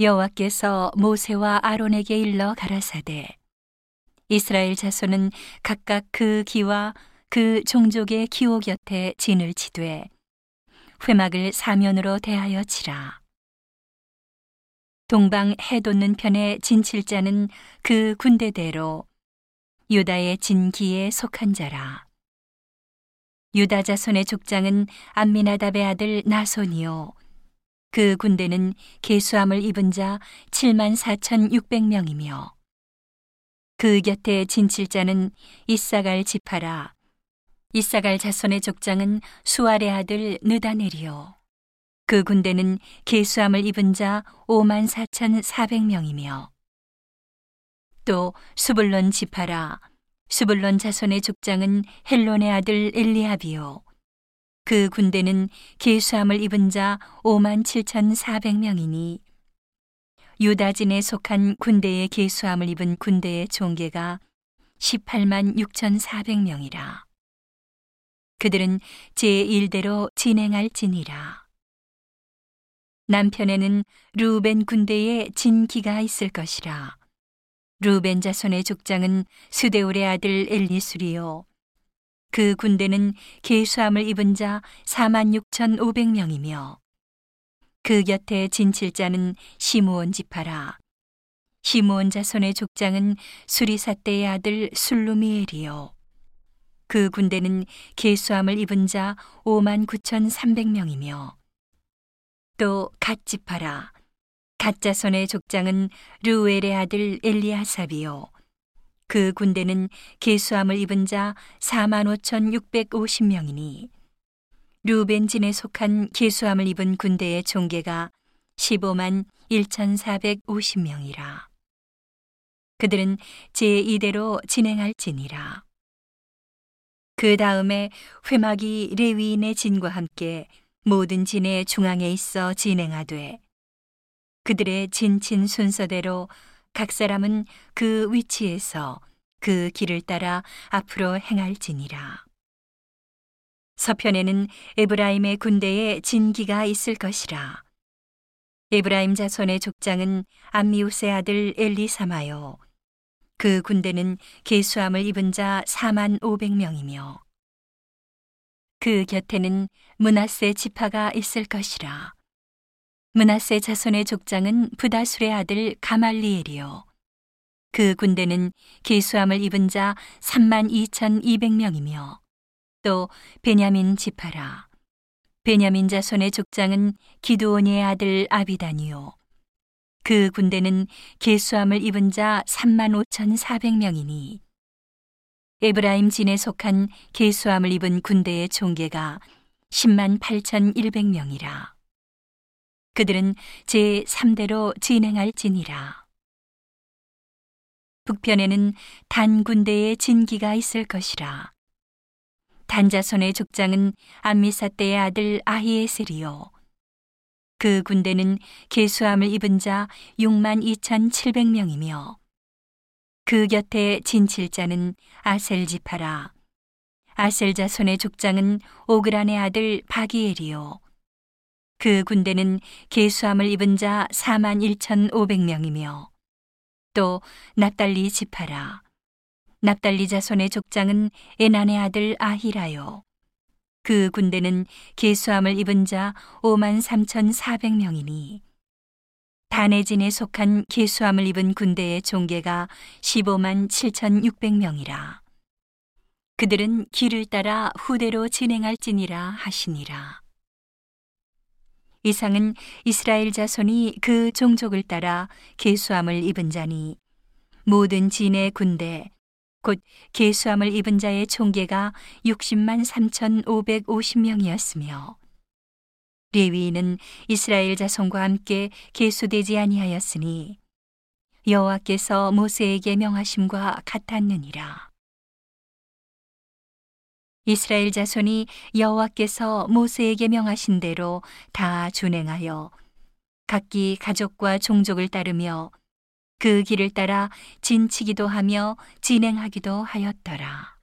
여호와께서 모세와 아론에게 일러 가라사대. 이스라엘 자손은 각각 그 기와 그 종족의 기호 곁에 진을 치되 회막을 사면으로 대하여 치라. 동방 해 돋는 편의 진칠자는 그 군대대로 유다의 진기에 속한 자라. 유다 자손의 족장은 암미나답의 아들 나손이요 그 군대는 계수함을 입은 자 7만 4,600명이며 그 곁에 진칠자는 이사갈 지파라. 이사갈 자손의 족장은 수알의 아들 느다넬이요. 그 군대는 계수함을 입은 자 5만 4,400명이며 또 수불론 지파라. 수불론 자손의 족장은 헬론의 아들 엘리압이요 그 군대는 계수함을 입은 자 5만 7,400명이니 유다진에 속한 군대의 계수함을 입은 군대의 종계가 18만 6,400명이라. 그들은 제1대로 진행할 지니라. 남편에는 루벤 군대의 진기가 있을 것이라. 루벤 자손의 족장은 수데울의 아들 엘리수리요. 그 군대는 계수함을 입은 자 4만 6,500명이며 그 곁에 진칠자는 시므온 지파라. 시므온 자손의 족장은 수리사떼의 아들 술루미엘이요. 그 군대는 계수함을 입은 자 5만 9,300명이며 또 갓지파라. 갓자손의 족장은 르우엘의 아들 엘리아삽이요. 그 군대는 계수함을 입은 자 4만 5,650명이니 루벤진에 속한 계수함을 입은 군대의 총계가 15만 1,450명이라. 그들은 제2대로 진행할지니라. 그 다음에 회막이 레위인의 진과 함께 모든 진의 중앙에 있어 진행하되 그들의 진친 순서대로 각 사람은 그 위치에서 그 길을 따라 앞으로 행할지니라. 서편에는 에브라임의 군대에 진기가 있을 것이라. 에브라임 자손의 족장은 암미우스의 아들 엘리사마요. 그 군대는 계수함을 입은 자 4만 500명이며 그 곁에는 문하세 지파가 있을 것이라. 문하세 자손의 족장은 부다술의 아들 가말리엘이요. 그 군대는 계수함을 입은 자 3만 2,200명이며 또 베냐민 지파라. 베냐민 자손의 족장은 기드온의 아들 아비다니요. 그 군대는 계수함을 입은 자 3만 5,400명이니 에브라임 진에 속한 계수함을 입은 군대의 총계가 10만 8,100명이라. 그들은 제 3대로 진행할지니라. 북편에는 단 군대의 진기가 있을 것이라. 단자손의 족장은 암미사떼의 아들 아히에셀이요. 그 군대는 계수함을 입은 자 6만 2,700명이며 그 곁에 진칠자는 아셀지파라. 아셀자손의 족장은 오그란의 아들 바기엘이요. 그 군대는 계수함을 입은 자 4만 1,500명이며 또 납달리 지파라. 납달리 자손의 족장은 에난의 아들 아히라요. 그 군대는 계수함을 입은 자 5만 3,400명이니 다네진에 속한 계수함을 입은 군대의 종계가 15만 7,600명이라. 그들은 길을 따라 후대로 진행할지니라 하시니라. 이상은 이스라엘 자손이 그 종족을 따라 계수함을 입은 자니 모든 진의 군대 곧 계수함을 입은 자의 총계가 60만 3,550명이었으며 레위인은 이스라엘 자손과 함께 계수되지 아니하였으니 여호와께서 모세에게 명하심과 같았느니라. 이스라엘 자손이 여호와께서 모세에게 명하신 대로 다 준행하여 각기 가족과 종족을 따르며 그 길을 따라 진치기도 하며 진행하기도 하였더라.